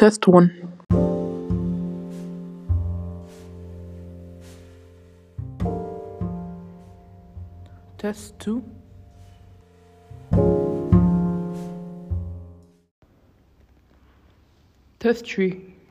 Test one. Test two. Test three.